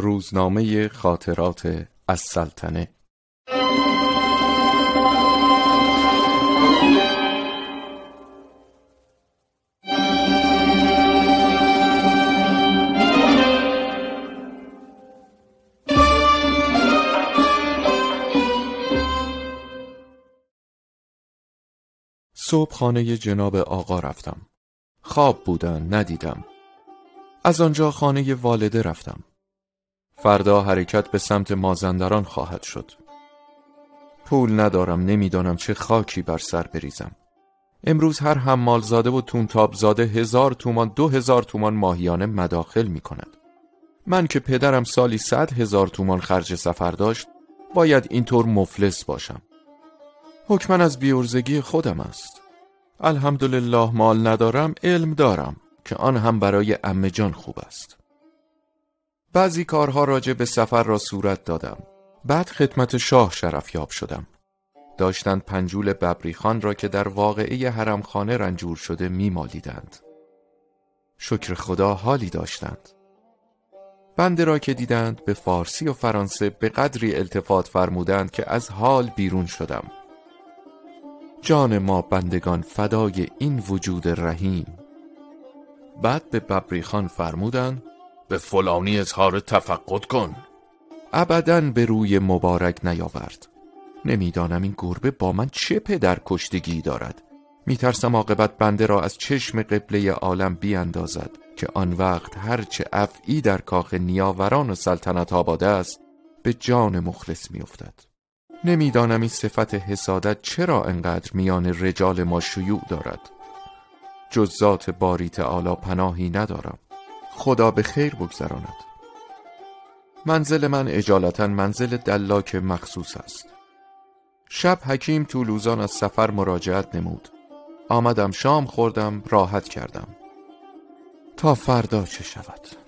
روزنامه خاطرات از سلطنه. صبح خانه جناب آقا رفتم. خواب بودن ندیدم. از آنجا خانه والده رفتم. فردا حرکت به سمت مازندران خواهد شد. پول ندارم نمی‌دانم چه خاکی بر سر بریزم. امروز هر حمال زاده و تونتاب زاده هزار تومان دو هزار تومان ماهیانه مداخل می کند من که پدرم سالی صد هزار تومان خرج سفر داشت باید اینطور مفلس باشم. حکمن از بیورزگی خودم است. الحمدلله مال ندارم علم دارم که آن هم برای امه جان خوب است. بعضی کارها راجع به سفر را صورت دادم. بعد خدمت شاه شرفیاب شدم. داشتند پنجول ببریخان را که در واقعه حرمخانه رنجور شده میمالیدند. شکر خدا حالی داشتند. بنده را که دیدند به فارسی و فرانسه به قدری التفات فرمودند که از حال بیرون شدم. جان ما بندگان فدای این وجود رحیم. بعد به ببریخان فرمودند به فلانی اظهار تفقد کن. ابدا به روی مبارک نیاورد. نمی‌دانم این گربه با من چه پدر کشتگی دارد. میترسم عاقبت بنده را از چشم قبله عالم بیاندازد که آن وقت هرچه افعی در کاخ نیاوران و سلطنت آباده است به جان مخلص میافتد. نمی‌دانم این صفت حسادت چرا انقدر میان رجال ما شیوع دارد. جز ذات باری تعالی پناهی ندارم. خدا به خیر بگذراند. منزل من اجالتا منزل دلاک مخصوص است. شب حکیم طولوزان از سفر مراجعت نمود. آمدم شام خوردم راحت کردم. تا فردا چه شود؟